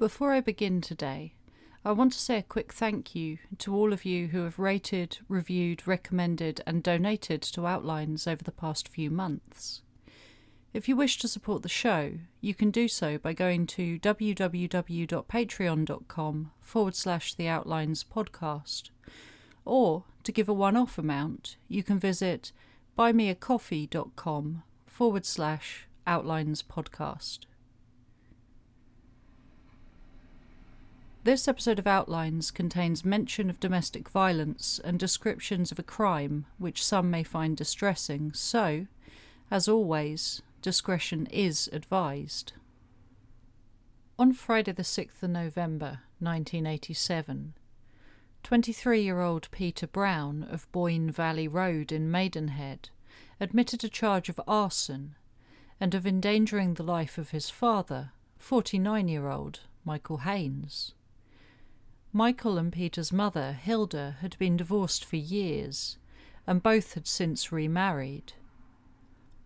Before I begin today, I want to say a quick thank you to all of you who have rated, reviewed, recommended, and donated to Outlines over the past few months. If you wish to support the show, you can do so by going to www.patreon.com forward slash the Outlines podcast. Or, to give a one off amount, you can visit buymeacoffee.com forward slash Outlines podcast. This episode of Outlines contains mention of domestic violence and descriptions of a crime which some may find distressing, so, as always, discretion is advised. On Friday, the 6th of November 1987, 23 year old Peter Brown of Boyn Valley Road in Maidenhead admitted a charge of arson and of endangering the life of his father, 49 year old Michael Haines. Michael and Peter's mother, Hilda, had been divorced for years, and both had since remarried.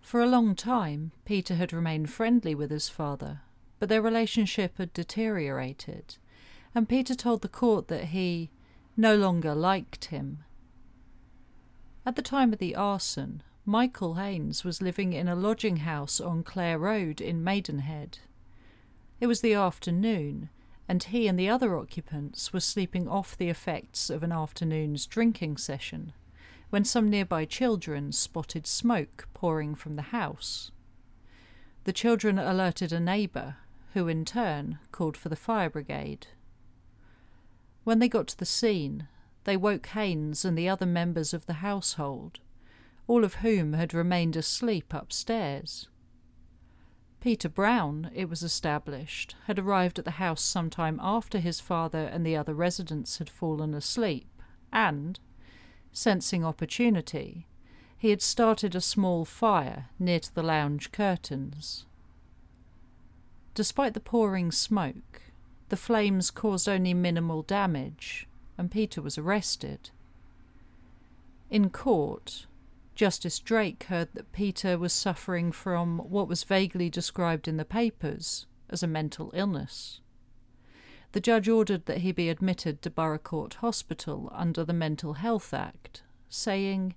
For a long time, Peter had remained friendly with his father, but their relationship had deteriorated, and Peter told the court that he no longer liked him. At the time of the arson, Michael Haines was living in a lodging house on Clare Road in Maidenhead. It was the afternoon, and he and the other occupants were sleeping off the effects of an afternoon's drinking session when some nearby children spotted smoke pouring from the house. The children alerted a neighbour, who in turn called for the fire brigade. When they got to the scene, they woke Haines and the other members of the household, all of whom had remained asleep upstairs. Peter Brown, it was established, had arrived at the house some time after his father and the other residents had fallen asleep, and, sensing opportunity, he had started a small fire near to the lounge curtains. Despite the pouring smoke, the flames caused only minimal damage, and Peter was arrested. In court, Justice Drake heard that Peter was suffering from what was vaguely described in the papers as a mental illness. The judge ordered that he be admitted to Borocourt Hospital under the Mental Health Act, saying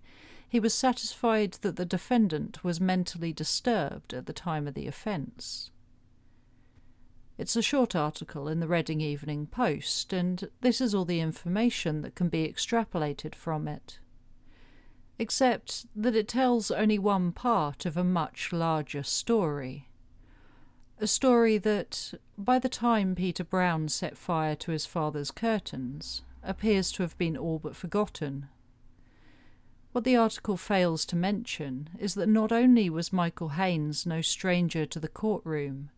he was satisfied that the defendant was mentally disturbed at the time of the offence. It's a short article in the Reading Evening Post, and this is all the information that can be extrapolated from it except that it tells only one part of a much larger story. A story that, by the time Peter Brown set fire to his father's curtains, appears to have been all but forgotten. What the article fails to mention is that not only was Michael Haines no stranger to the courtroom,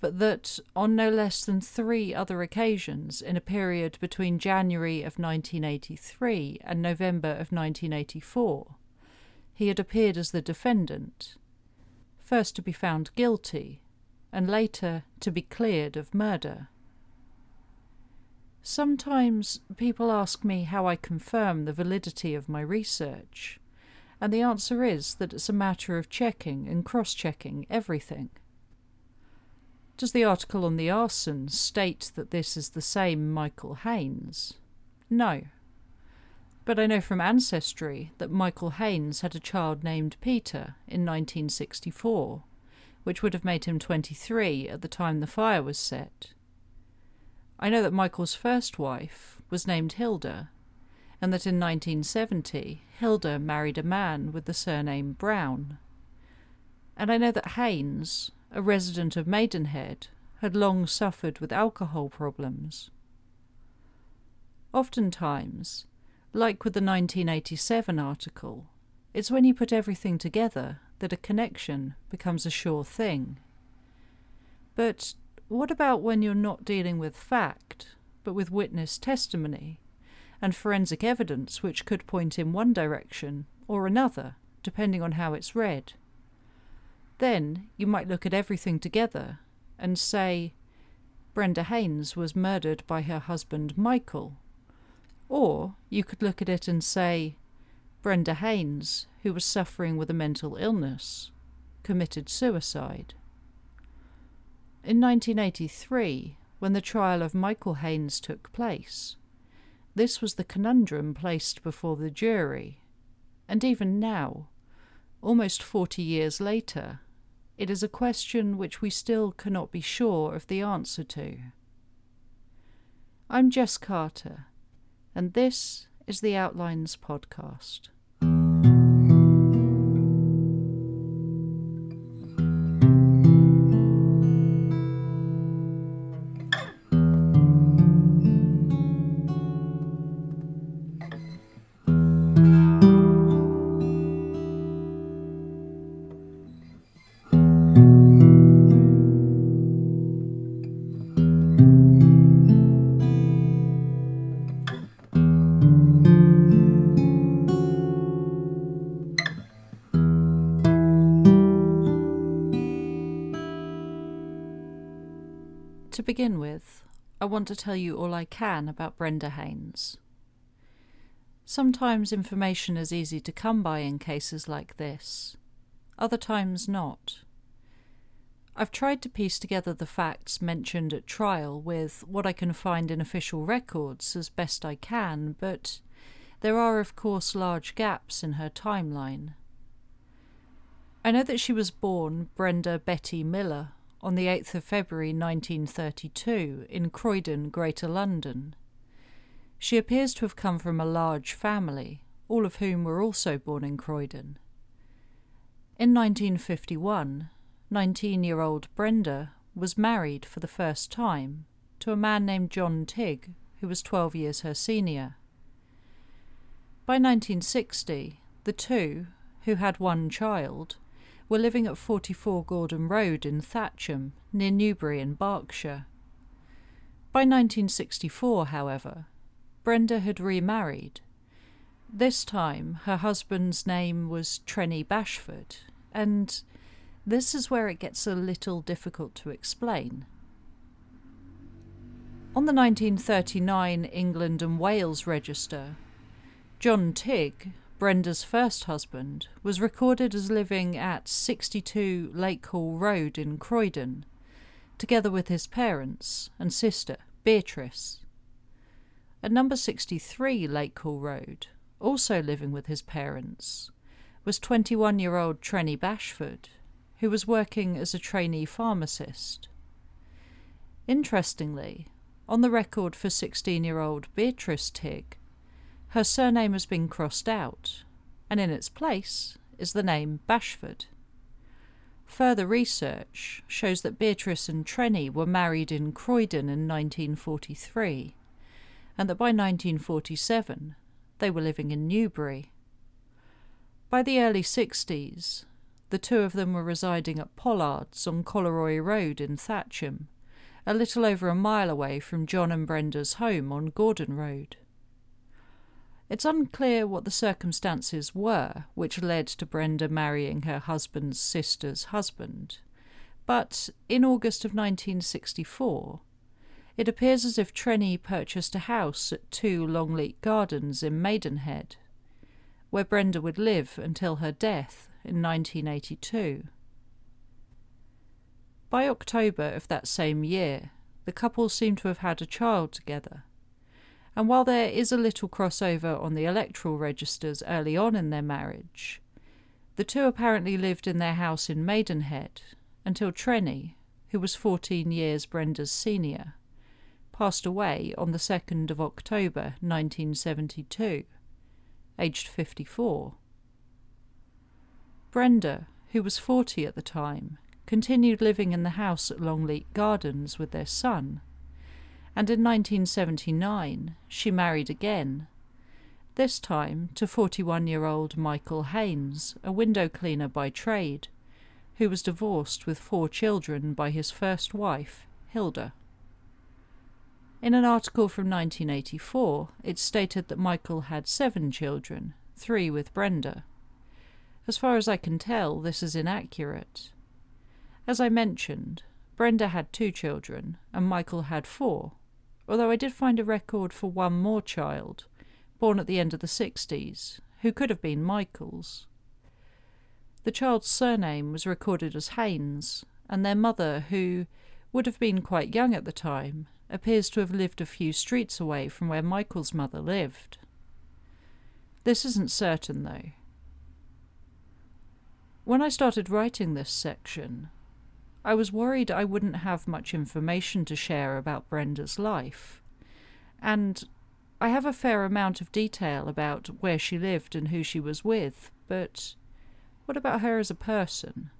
but that on no less than three other occasions in a period between January of 1983 and November of 1984, he had appeared as the defendant, first to be found guilty, and later to be cleared of murder. Sometimes people ask me how I confirm the validity of my research, and the answer is that it's a matter of checking and cross checking everything. Does the article on the arson state that this is the same Michael Haines? No. But I know from Ancestry that Michael Haines had a child named Peter in 1964, which would have made him 23 at the time the fire was set. I know that Michael's first wife was named Hilda, and that in 1970 Hilda married a man with the surname Brown. And I know that Haines, a resident of Maidenhead, had long suffered with alcohol problems. Oftentimes, like with the 1987 article, it's when you put everything together that a connection becomes a sure thing. But what about when you're not dealing with fact, but with witness testimony and forensic evidence which could point in one direction or another, depending on how it's read? Then you might look at everything together and say, Brenda Haines was murdered by her husband Michael. Or you could look at it and say, Brenda Haines, who was suffering with a mental illness, committed suicide. In 1983, when the trial of Michael Haines took place. This was the conundrum placed before the jury, and even now, almost forty years later, it is a question which we still cannot be sure of the answer to. I'm Jess Carter, and this is the Outlines Podcast. Want to tell you all I can about Brenda Haines. Sometimes information is easy to come by in cases like this, other times not. I've tried to piece together the facts mentioned at trial with what I can find in official records as best I can, but there are, of course, large gaps in her timeline. I know that she was born Brenda Betty Miller on the 8th of February 1932 in Croydon, Greater London. She appears to have come from a large family, all of whom were also born in Croydon. In 1951, 19 year old Brenda was married for the first time to a man named John Tigg, who was 12 years her senior. By 1960, the two, who had one child, were living at 44 Gordon Road in Thatcham, near Newbury in Berkshire. By 1964, however, Brenda had remarried. This time, her husband's name was Trenny Bashford, and this is where it gets a little difficult to explain. On the 1939 England and Wales Register, John Tigg Brenda's first husband, was recorded as living at 62 Lake Hall Road in Croydon, together with his parents and sister, Beatrice. At number 63 Lake Hall Road, also living with his parents, was 21 year old Trenny Bashford, who was working as a trainee pharmacist. Interestingly, on the record for 16 year old Beatrice Tigg, her surname has been crossed out, and in its place is the name Bashford. Further research shows that Beatrice and Trenny were married in Croydon in 1943, and that by 1947 they were living in Newbury. By the early 60s, the two of them were residing at Pollard's on Collaroy Road in Thatcham, a little over a mile away from John and Brenda's home on Gordon Road. It's unclear what the circumstances were which led to Brenda marrying her husband's sister's husband, but in August of 1964, it appears as if Trenny purchased a house at 2 Longleat Gardens in Maidenhead, where Brenda would live until her death in 1982. By October of that same year, the couple seem to have had a child together and while there is a little crossover on the electoral registers early on in their marriage, the two apparently lived in their house in Maidenhead until Trenny, who was 14 years Brenda's senior, passed away on the 2nd of October 1972, aged 54. Brenda, who was 40 at the time, continued living in the house at Longleat Gardens with their son and in 1979 she married again, this time to 41 year old Michael Haines, a window cleaner by trade, who was divorced with four children by his first wife, Hilda. In an article from 1984, it stated that Michael had seven children, three with Brenda. As far as I can tell, this is inaccurate. As I mentioned, Brenda had two children, and Michael had four, although I did find a record for one more child, born at the end of the 60s, who could have been Michael's. The child's surname was recorded as Haines, and their mother, who would have been quite young at the time, appears to have lived a few streets away from where Michael's mother lived. This isn't certain, though. When I started writing this section, I was worried I wouldn't have much information to share about Brenda's life. And I have a fair amount of detail about where she lived and who she was with, but what about her as a person?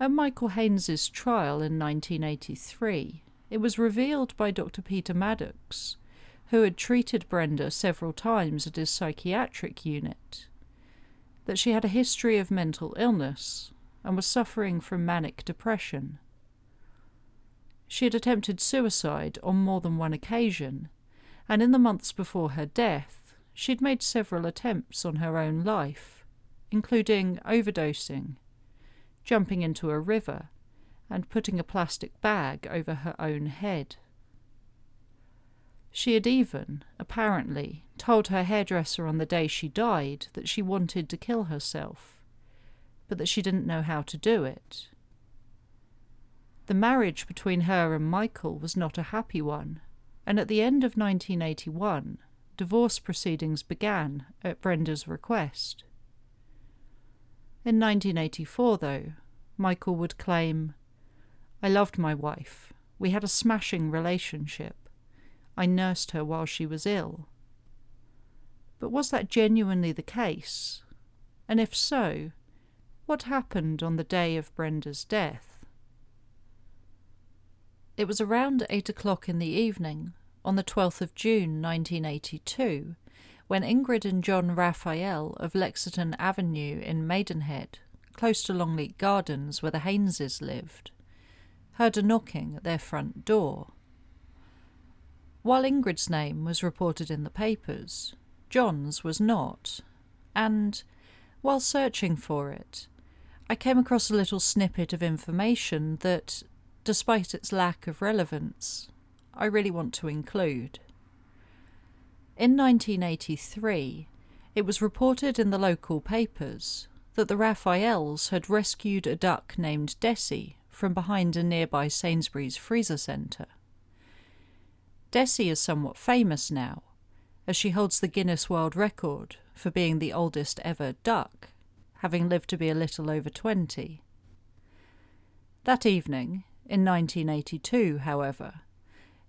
At Michael Haines's trial in 1983, it was revealed by Dr. Peter Maddox, who had treated Brenda several times at his psychiatric unit, that she had a history of mental illness and was suffering from manic depression. She had attempted suicide on more than one occasion, and in the months before her death, she'd made several attempts on her own life, including overdosing, jumping into a river, and putting a plastic bag over her own head. She had even, apparently, told her hairdresser on the day she died that she wanted to kill herself, but that she didn't know how to do it. The marriage between her and Michael was not a happy one, and at the end of 1981, divorce proceedings began at Brenda's request. In 1984, though, Michael would claim, I loved my wife. We had a smashing relationship. I nursed her while she was ill. But was that genuinely the case? And if so, what happened on the day of Brenda's death? It was around eight o'clock in the evening, on the 12th of June 1982, when Ingrid and John Raphael of Lexington Avenue in Maidenhead, close to Longleat Gardens where the Haineses lived, heard a knocking at their front door. While Ingrid's name was reported in the papers, John's was not, and, while searching for it, I came across a little snippet of information that despite its lack of relevance, I really want to include. In 1983, it was reported in the local papers that the Raphaels had rescued a duck named Desi from behind a nearby Sainsbury's freezer centre. Desi is somewhat famous now, as she holds the Guinness World Record for being the oldest ever duck, having lived to be a little over 20. That evening, in 1982, however,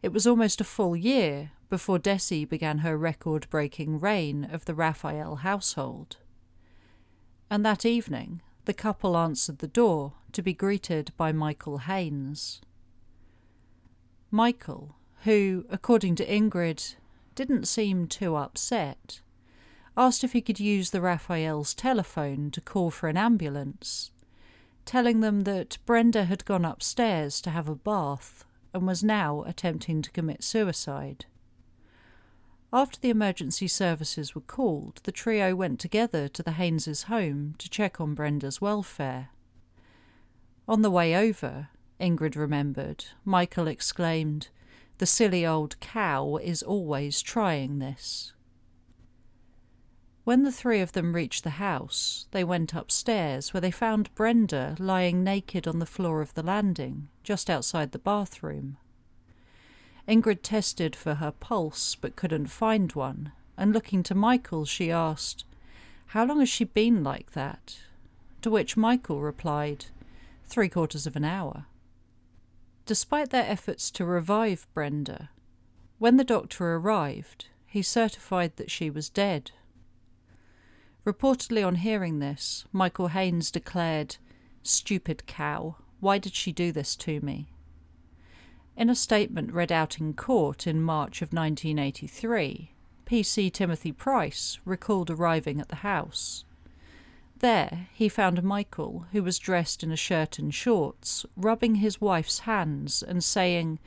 it was almost a full year before Desi began her record breaking reign of the Raphael household. And that evening, the couple answered the door to be greeted by Michael Haines. Michael, who, according to Ingrid, didn't seem too upset, asked if he could use the Raphael's telephone to call for an ambulance telling them that Brenda had gone upstairs to have a bath and was now attempting to commit suicide. After the emergency services were called, the trio went together to the Haineses' home to check on Brenda's welfare. On the way over, Ingrid remembered, Michael exclaimed, The silly old cow is always trying this. When the three of them reached the house, they went upstairs, where they found Brenda lying naked on the floor of the landing, just outside the bathroom. Ingrid tested for her pulse, but couldn't find one, and looking to Michael, she asked, How long has she been like that? To which Michael replied, Three quarters of an hour. Despite their efforts to revive Brenda, when the doctor arrived, he certified that she was dead Reportedly, on hearing this, Michael Haines declared, Stupid cow, why did she do this to me? In a statement read out in court in March of 1983, PC Timothy Price recalled arriving at the house. There, he found Michael, who was dressed in a shirt and shorts, rubbing his wife's hands and saying,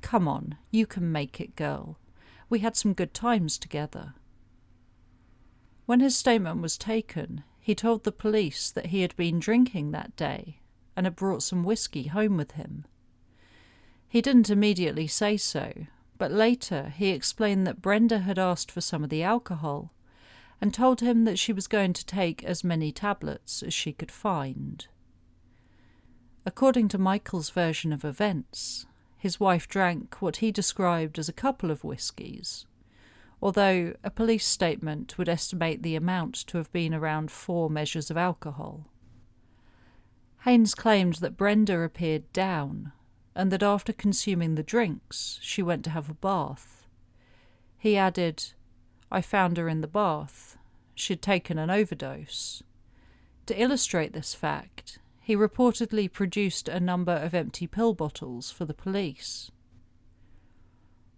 Come on, you can make it, girl. We had some good times together. When his statement was taken, he told the police that he had been drinking that day and had brought some whiskey home with him. He didn't immediately say so, but later he explained that Brenda had asked for some of the alcohol and told him that she was going to take as many tablets as she could find. According to Michael's version of events, his wife drank what he described as a couple of whiskies, although a police statement would estimate the amount to have been around four measures of alcohol. Haines claimed that Brenda appeared down and that after consuming the drinks, she went to have a bath. He added, I found her in the bath. She'd taken an overdose. To illustrate this fact, he reportedly produced a number of empty pill bottles for the police.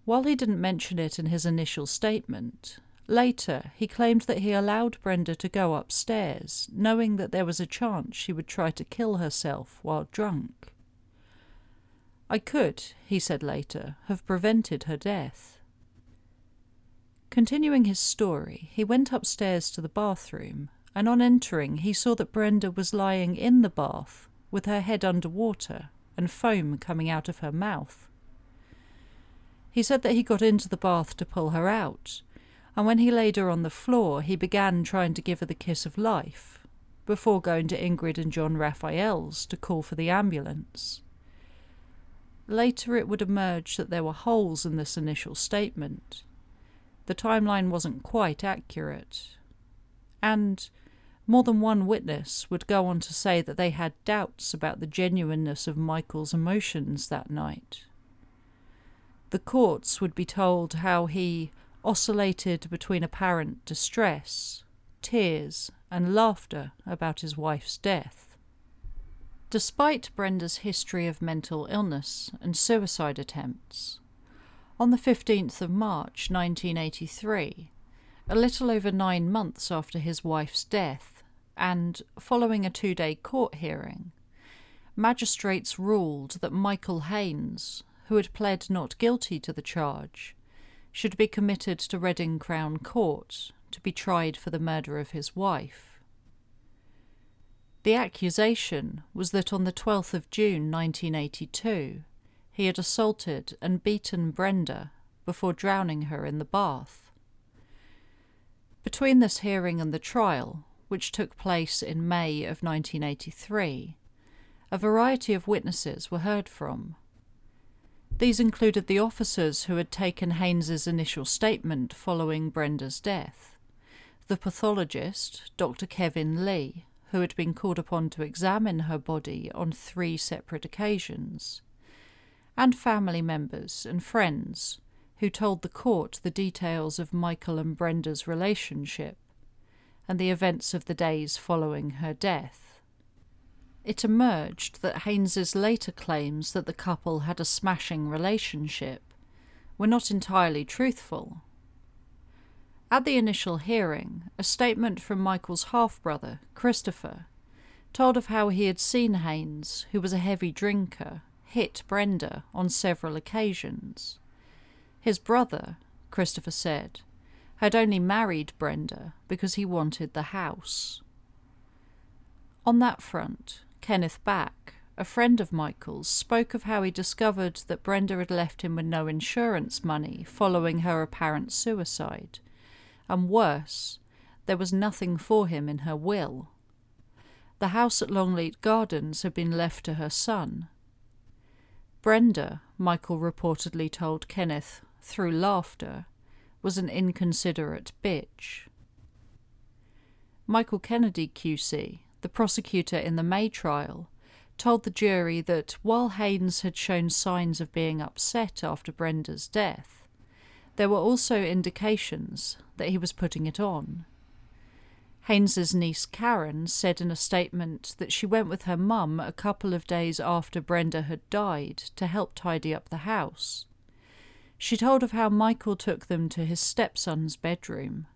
While he didn't mention it in his initial statement, later he claimed that he allowed Brenda to go upstairs, knowing that there was a chance she would try to kill herself while drunk. I could, he said later, have prevented her death. Continuing his story, he went upstairs to the bathroom, and on entering, he saw that Brenda was lying in the bath with her head under water and foam coming out of her mouth. He said that he got into the bath to pull her out, and when he laid her on the floor, he began trying to give her the kiss of life, before going to Ingrid and John Raphael's to call for the ambulance. Later, it would emerge that there were holes in this initial statement, the timeline wasn't quite accurate. And more than one witness would go on to say that they had doubts about the genuineness of Michael's emotions that night. The courts would be told how he oscillated between apparent distress, tears, and laughter about his wife's death. Despite Brenda's history of mental illness and suicide attempts, on the 15th of March 1983, a little over nine months after his wife's death, and following a two day court hearing, magistrates ruled that Michael Haines, who had pled not guilty to the charge, should be committed to Reading Crown Court to be tried for the murder of his wife. The accusation was that on the 12th of June 1982, he had assaulted and beaten Brenda before drowning her in the bath. Between this hearing and the trial, which took place in May of 1983, a variety of witnesses were heard from. These included the officers who had taken Haines's initial statement following Brenda's death, the pathologist, Dr. Kevin Lee, who had been called upon to examine her body on three separate occasions, and family members and friends who told the court the details of Michael and Brenda's relationship and the events of the days following her death. It emerged that Haines's later claims that the couple had a smashing relationship were not entirely truthful. At the initial hearing, a statement from Michael's half brother, Christopher, told of how he had seen Haines, who was a heavy drinker, hit Brenda on several occasions. His brother, Christopher said, had only married Brenda because he wanted the house. On that front, Kenneth Back, a friend of Michael's, spoke of how he discovered that Brenda had left him with no insurance money following her apparent suicide, and worse, there was nothing for him in her will. The house at Longleat Gardens had been left to her son, Brenda, Michael reportedly told Kenneth through laughter, was an inconsiderate bitch. Michael Kennedy QC, the prosecutor in the May trial, told the jury that while Haines had shown signs of being upset after Brenda's death, there were also indications that he was putting it on. Haines's niece Karen said in a statement that she went with her mum a couple of days after Brenda had died to help tidy up the house. She told of how Michael took them to his stepson's bedroom.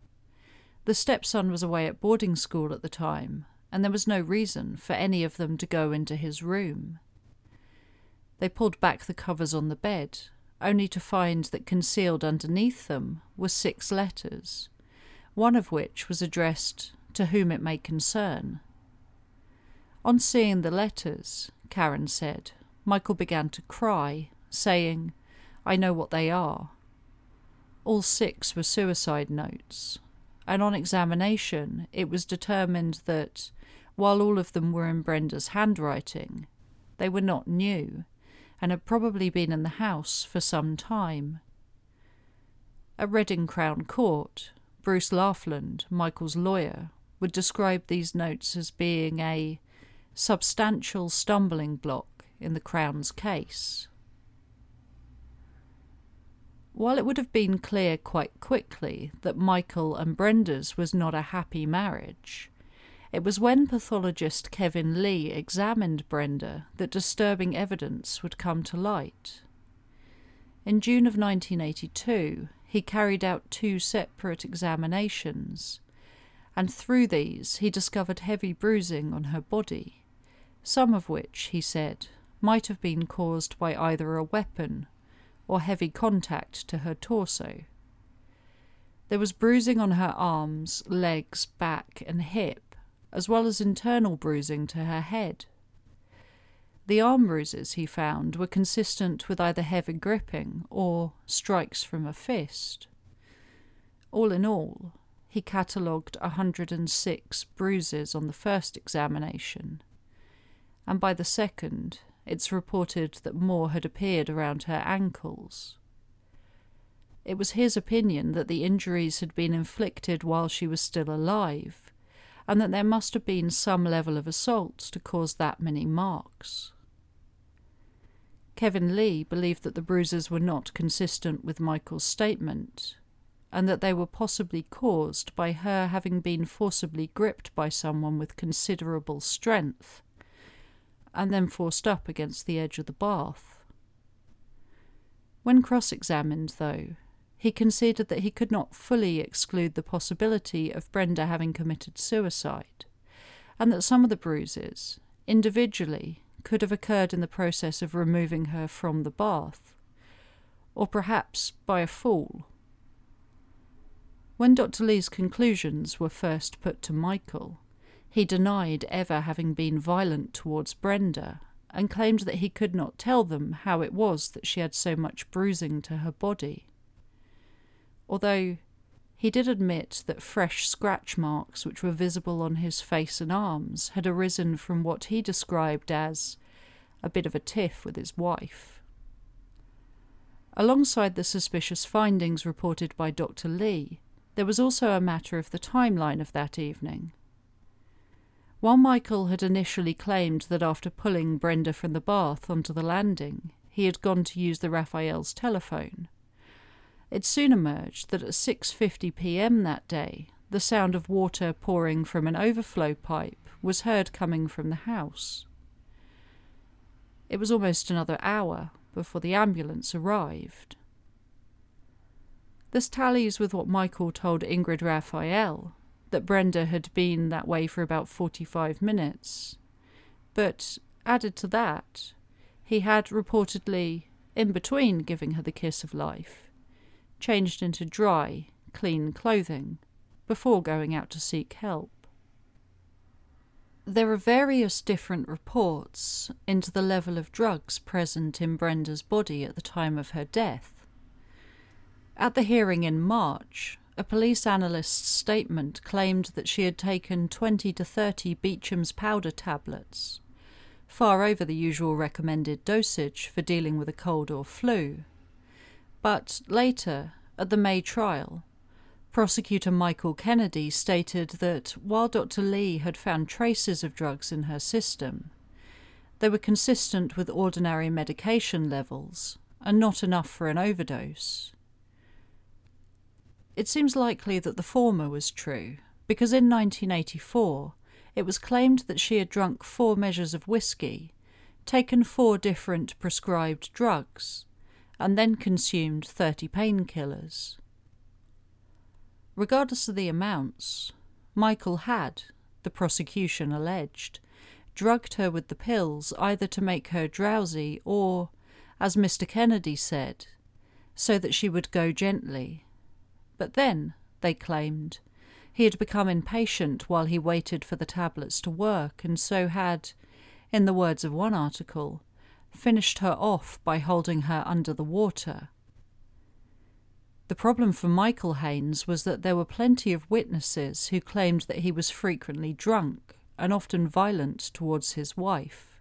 The stepson was away at boarding school at the time, and there was no reason for any of them to go into his room. They pulled back the covers on the bed, only to find that concealed underneath them were six letters one of which was addressed to whom it may concern. On seeing the letters, Karen said, Michael began to cry, saying, I know what they are. All six were suicide notes, and on examination it was determined that, while all of them were in Brenda's handwriting, They were not new, and had probably been in the house for some time. At Reading Crown Court, Bruce Laughland, Michael's lawyer, would describe these notes as being a substantial stumbling block in the Crown's case. While it would have been clear quite quickly that Michael and Brenda's was not a happy marriage, it was when pathologist Kevin Lee examined Brenda that disturbing evidence would come to light. In June of 1982, he carried out two separate examinations, and through these he discovered heavy bruising on her body, some of which, he said, might have been caused by either a weapon or heavy contact to her torso. There was bruising on her arms, legs, back, and hip, as well as internal bruising to her head. The arm bruises, he found, were consistent with either heavy gripping or strikes from a fist. All in all, he catalogued 106 bruises on the first examination, and by the second, it's reported that more had appeared around her ankles. It was his opinion that the injuries had been inflicted while she was still alive, and that there must have been some level of assaults to cause that many marks. Kevin Lee believed that the bruises were not consistent with Michael's statement, and that they were possibly caused by her having been forcibly gripped by someone with considerable strength and then forced up against the edge of the bath. When cross examined, though, he conceded that he could not fully exclude the possibility of Brenda having committed suicide, and that some of the bruises, individually, could have occurred in the process of removing her from the bath, or perhaps by a fall. When Dr. Lee's conclusions were first put to Michael, he denied ever having been violent towards Brenda and claimed that he could not tell them how it was that she had so much bruising to her body. Although he did admit that fresh scratch marks which were visible on his face and arms had arisen from what he described as a bit of a tiff with his wife. Alongside the suspicious findings reported by Dr. Lee, there was also a matter of the timeline of that evening. While Michael had initially claimed that after pulling Brenda from the bath onto the landing, he had gone to use the Raphael's telephone, it soon emerged that at 6:50 p.m. that day, the sound of water pouring from an overflow pipe was heard coming from the house. It was almost another hour before the ambulance arrived. This tallies with what Michael told Ingrid Raphael that Brenda had been that way for about 45 minutes. But added to that, he had reportedly, in between giving her the kiss of life, changed into dry, clean clothing before going out to seek help. There are various different reports into the level of drugs present in Brenda's body at the time of her death. At the hearing in March, a police analyst's statement claimed that she had taken 20 to 30 Beecham's powder tablets, far over the usual recommended dosage for dealing with a cold or flu. But later, at the May trial, prosecutor Michael Kennedy stated that while Dr. Lee had found traces of drugs in her system, they were consistent with ordinary medication levels and not enough for an overdose. It seems likely that the former was true, because in 1984 it was claimed that she had drunk four measures of whisky, taken four different prescribed drugs, and then consumed 30 painkillers. Regardless of the amounts, Michael had, the prosecution alleged, drugged her with the pills either to make her drowsy or, as Mr. Kennedy said, so that she would go gently but then, they claimed, he had become impatient while he waited for the tablets to work, and so had, in the words of one article, finished her off by holding her under the water. The problem for Michael Haines was that there were plenty of witnesses who claimed that he was frequently drunk and often violent towards his wife.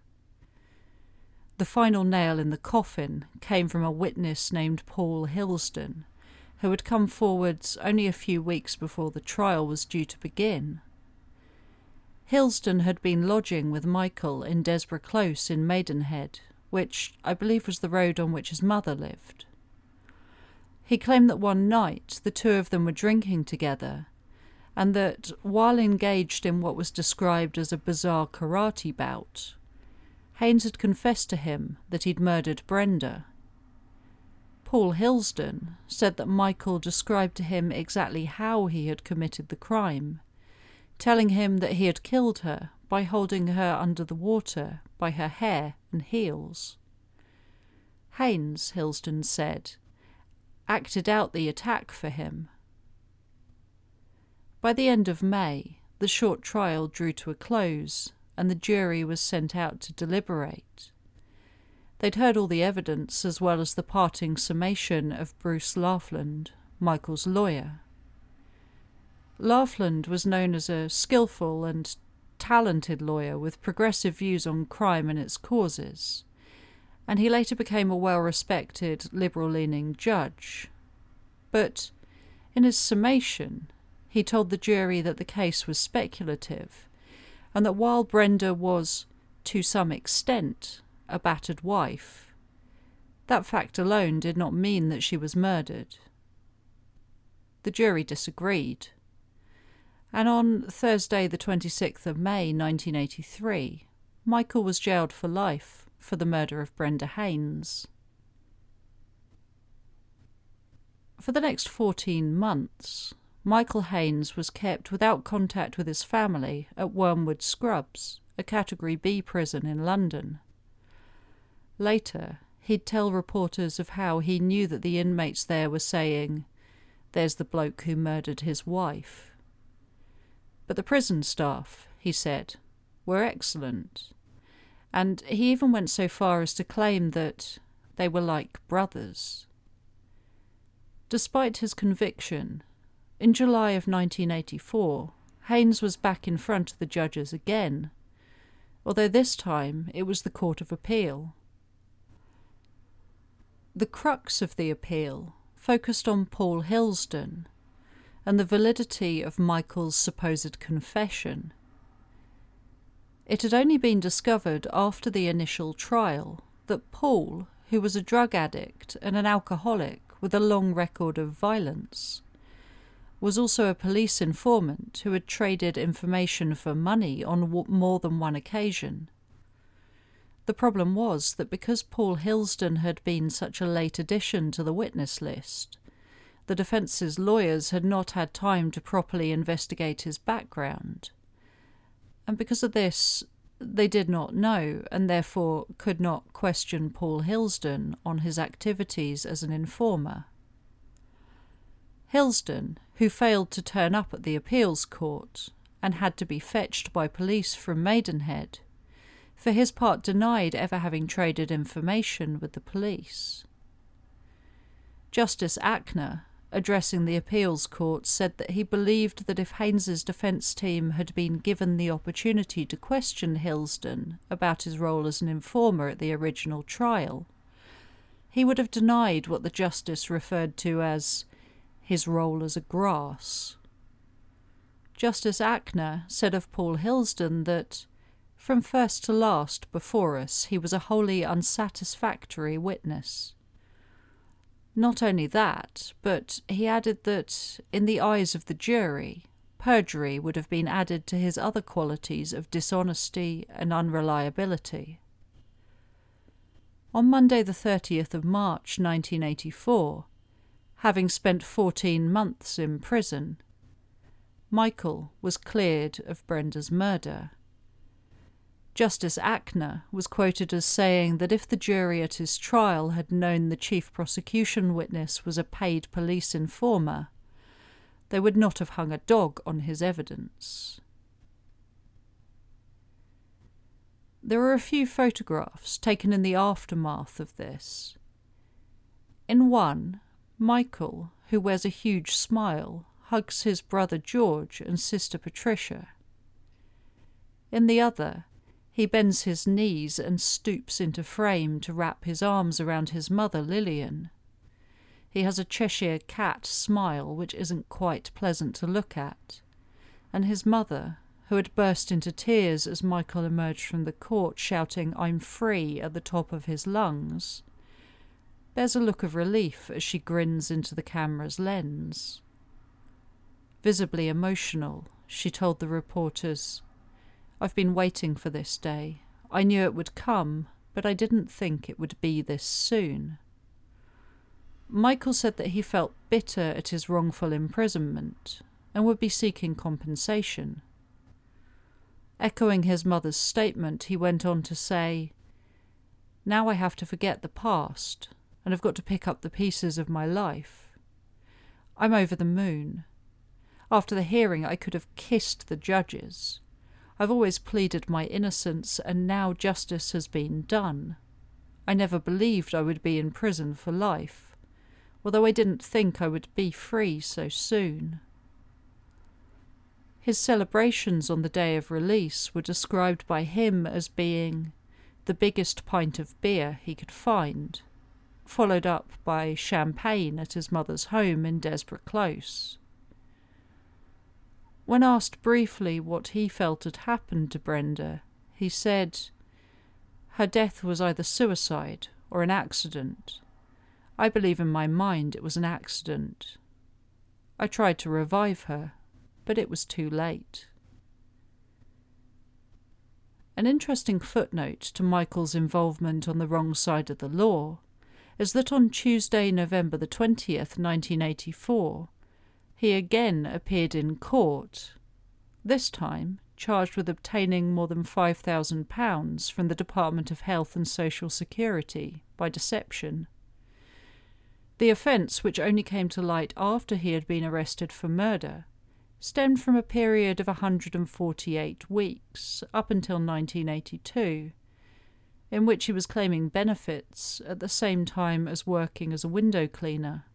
The final nail in the coffin came from a witness named Paul Hilsden, who had come forwards only a few weeks before the trial was due to begin. Hilsden had been lodging with Michael in Desborough Close in Maidenhead, which I believe was the road on which his mother lived. He claimed that one night the two of them were drinking together, and that while engaged in what was described as a bizarre karate bout, Haines had confessed to him that he'd murdered Brenda. Paul Hilsden said that Michael described to him exactly how he had committed the crime, telling him that he had killed her by holding her under the water by her hair and heels. Haines, Hilsden said, acted out the attack for him. By the end of May, the short trial drew to a close, and the jury was sent out to deliberate. They'd heard all the evidence as well as the parting summation of Bruce Laughland, Michael's lawyer. Laughland was known as a skilful and talented lawyer with progressive views on crime and its causes and he later became a well respected, liberal leaning judge. But in his summation, he told the jury that the case was speculative, and that while Brenda was, to some extent, a battered wife, that fact alone did not mean that she was murdered. The jury disagreed, and on Thursday, the 26th of May 1983, Michael was jailed for life for the murder of Brenda Haines. For the next 14 months, Michael Haines was kept without contact with his family at Wormwood Scrubs, a Category B prison in London. Later, he'd tell reporters of how he knew that the inmates there were saying, There's the bloke who murdered his wife. But the prison staff, he said, were excellent and he even went so far as to claim that they were like brothers. Despite his conviction, in July of 1984, Haines was back in front of the judges again, although this time it was the Court of Appeal. The crux of the appeal focused on Paul Hilsden and the validity of Michael's supposed confession it had only been discovered after the initial trial that Paul, who was a drug addict and an alcoholic with a long record of violence, was also a police informant who had traded information for money on more than one occasion. The problem was that because Paul Hilsden had been such a late addition to the witness list, the defence's lawyers had not had time to properly investigate his background and because of this, they did not know and therefore could not question Paul Hilsden on his activities as an informer. Hilsden, who failed to turn up at the appeals court and had to be fetched by police from Maidenhead, for his part denied ever having traded information with the police. Justice Ackner addressing the appeals court, said that he believed that if Haines's defence team had been given the opportunity to question Hilsden about his role as an informer at the original trial, he would have denied what the justice referred to as his role as a grass. Justice Ackner said of Paul Hilsden that, from first to last before us, he was a wholly unsatisfactory witness. Not only that, but he added that, in the eyes of the jury, perjury would have been added to his other qualities of dishonesty and unreliability. On Monday, the 30th of March 1984, having spent 14 months in prison, Michael was cleared of Brenda's murder. Justice Ackner was quoted as saying that if the jury at his trial had known the chief prosecution witness was a paid police informer, they would not have hung a dog on his evidence. There are a few photographs taken in the aftermath of this. In one, Michael, who wears a huge smile, hugs his brother George and sister Patricia. In the other, He bends his knees and stoops into frame to wrap his arms around his mother, Lillian. He has a Cheshire cat smile which isn't quite pleasant to look at, and his mother, who had burst into tears as Michael emerged from the court shouting, I'm free, at the top of his lungs, bears a look of relief as she grins into the camera's lens. Visibly emotional, she told the reporters, I've been waiting for this day. I knew it would come, but I didn't think it would be this soon. Michael said that he felt bitter at his wrongful imprisonment and would be seeking compensation. Echoing his mother's statement, he went on to say, Now I have to forget the past and have got to pick up the pieces of my life. I'm over the moon. After the hearing, I could have kissed the judges. I've always pleaded my innocence, and now justice has been done. I never believed I would be in prison for life, although I didn't think I would be free so soon. His celebrations on the day of release were described by him as being the biggest pint of beer he could find, followed up by champagne at his mother's home in Desborough Close. When asked briefly what he felt had happened to Brenda, he said, Her death was either suicide or an accident. I believe in my mind it was an accident. I tried to revive her, but it was too late. An interesting footnote to Michael's involvement on the wrong side of the law is that on Tuesday, November the 20th, 1984, he again appeared in court, this time charged with obtaining more than £5,000 from the Department of Health and Social Security by deception. The offence, which only came to light after he had been arrested for murder, stemmed from a period of 148 weeks up until 1982, in which he was claiming benefits at the same time as working as a window cleaner.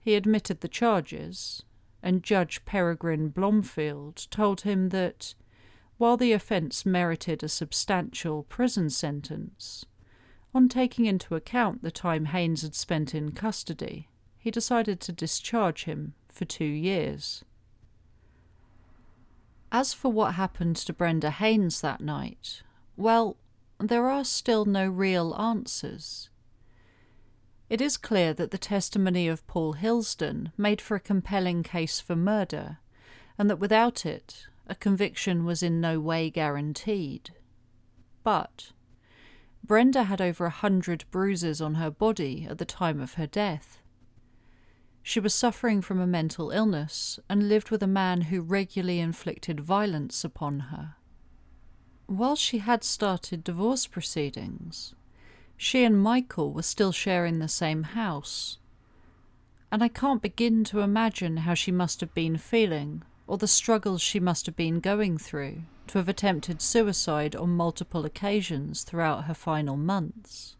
He admitted the charges, and Judge Peregrine Blomfield told him that while the offence merited a substantial prison sentence, on taking into account the time Haines had spent in custody, he decided to discharge him for two years. As for what happened to Brenda Haines that night, well, there are still no real answers. It is clear that the testimony of Paul Hilsden made for a compelling case for murder, and that without it, a conviction was in no way guaranteed. But Brenda had over a hundred bruises on her body at the time of her death. She was suffering from a mental illness and lived with a man who regularly inflicted violence upon her. While she had started divorce proceedings, she and Michael were still sharing the same house. And I can't begin to imagine how she must have been feeling, or the struggles she must have been going through, to have attempted suicide on multiple occasions throughout her final months.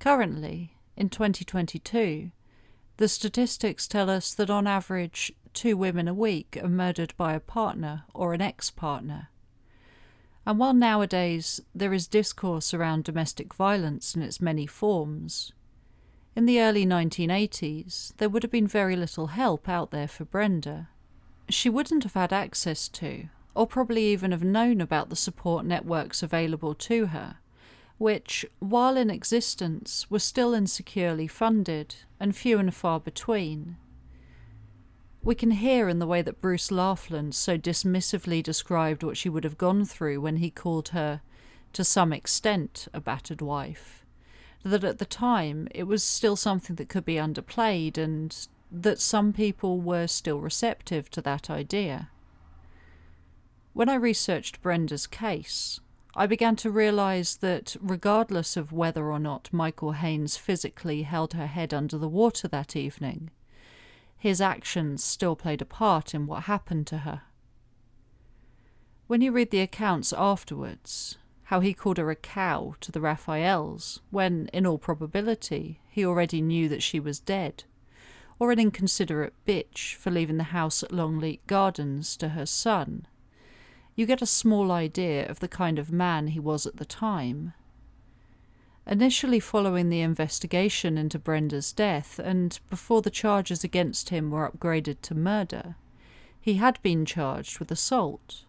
Currently, in 2022, the statistics tell us that on average, two women a week are murdered by a partner or an ex partner, and while nowadays there is discourse around domestic violence in its many forms, in the early 1980s there would have been very little help out there for Brenda. She wouldn't have had access to, or probably even have known about the support networks available to her, which, while in existence, were still insecurely funded and few and far between. We can hear in the way that Bruce Laughlin so dismissively described what she would have gone through when he called her, to some extent, a battered wife, that at the time it was still something that could be underplayed and that some people were still receptive to that idea. When I researched Brenda's case, I began to realise that regardless of whether or not Michael Haines physically held her head under the water that evening, his actions still played a part in what happened to her. When you read the accounts afterwards, how he called her a cow to the Raphaels, when, in all probability, he already knew that she was dead, or an inconsiderate bitch for leaving the house at Longleat Gardens to her son, you get a small idea of the kind of man he was at the time. Initially, following the investigation into Brenda's death and before the charges against him were upgraded to murder, he had been charged with assault.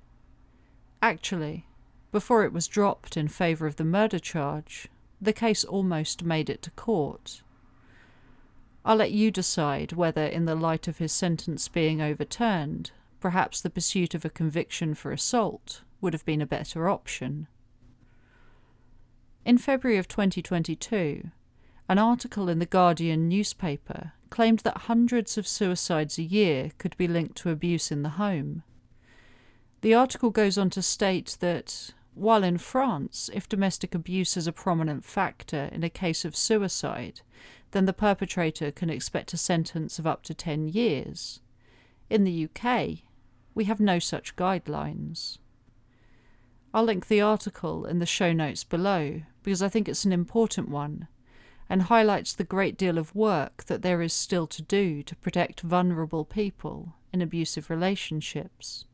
Actually, before it was dropped in favour of the murder charge, the case almost made it to court. I'll let you decide whether, in the light of his sentence being overturned, perhaps the pursuit of a conviction for assault would have been a better option. In February of 2022, an article in the Guardian newspaper claimed that hundreds of suicides a year could be linked to abuse in the home. The article goes on to state that, while in France, if domestic abuse is a prominent factor in a case of suicide, then the perpetrator can expect a sentence of up to 10 years. In the UK, we have no such guidelines. I'll link the article in the show notes below because I think it's an important one and highlights the great deal of work that there is still to do to protect vulnerable people in abusive relationships.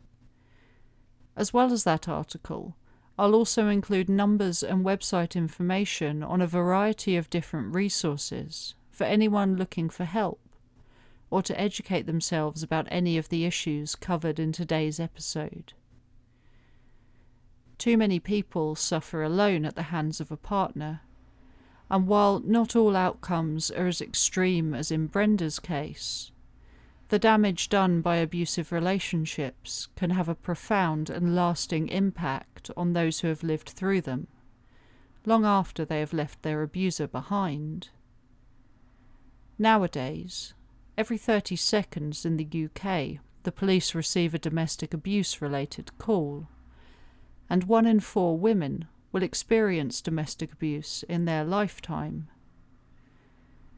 As well as that article, I'll also include numbers and website information on a variety of different resources for anyone looking for help or to educate themselves about any of the issues covered in today's episode. Too many people suffer alone at the hands of a partner, and while not all outcomes are as extreme as in Brenda's case, the damage done by abusive relationships can have a profound and lasting impact on those who have lived through them, long after they have left their abuser behind. Nowadays, every 30 seconds in the UK, the police receive a domestic abuse related call, and one in four women will experience domestic abuse in their lifetime.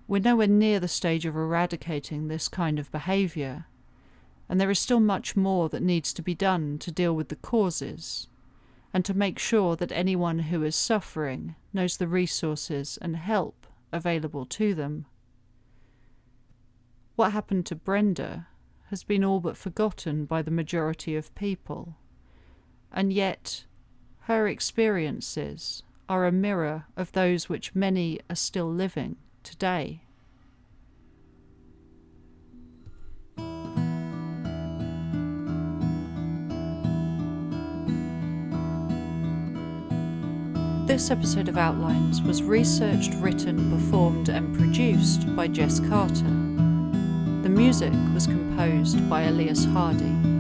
We're nowhere near the stage of eradicating this kind of behaviour, and there is still much more that needs to be done to deal with the causes, and to make sure that anyone who is suffering knows the resources and help available to them. What happened to Brenda has been all but forgotten by the majority of people, and yet her experiences are a mirror of those which many are still living today. This episode of Outlines was researched, written, performed, and produced by Jess Carter. The music was composed by Elias Hardy.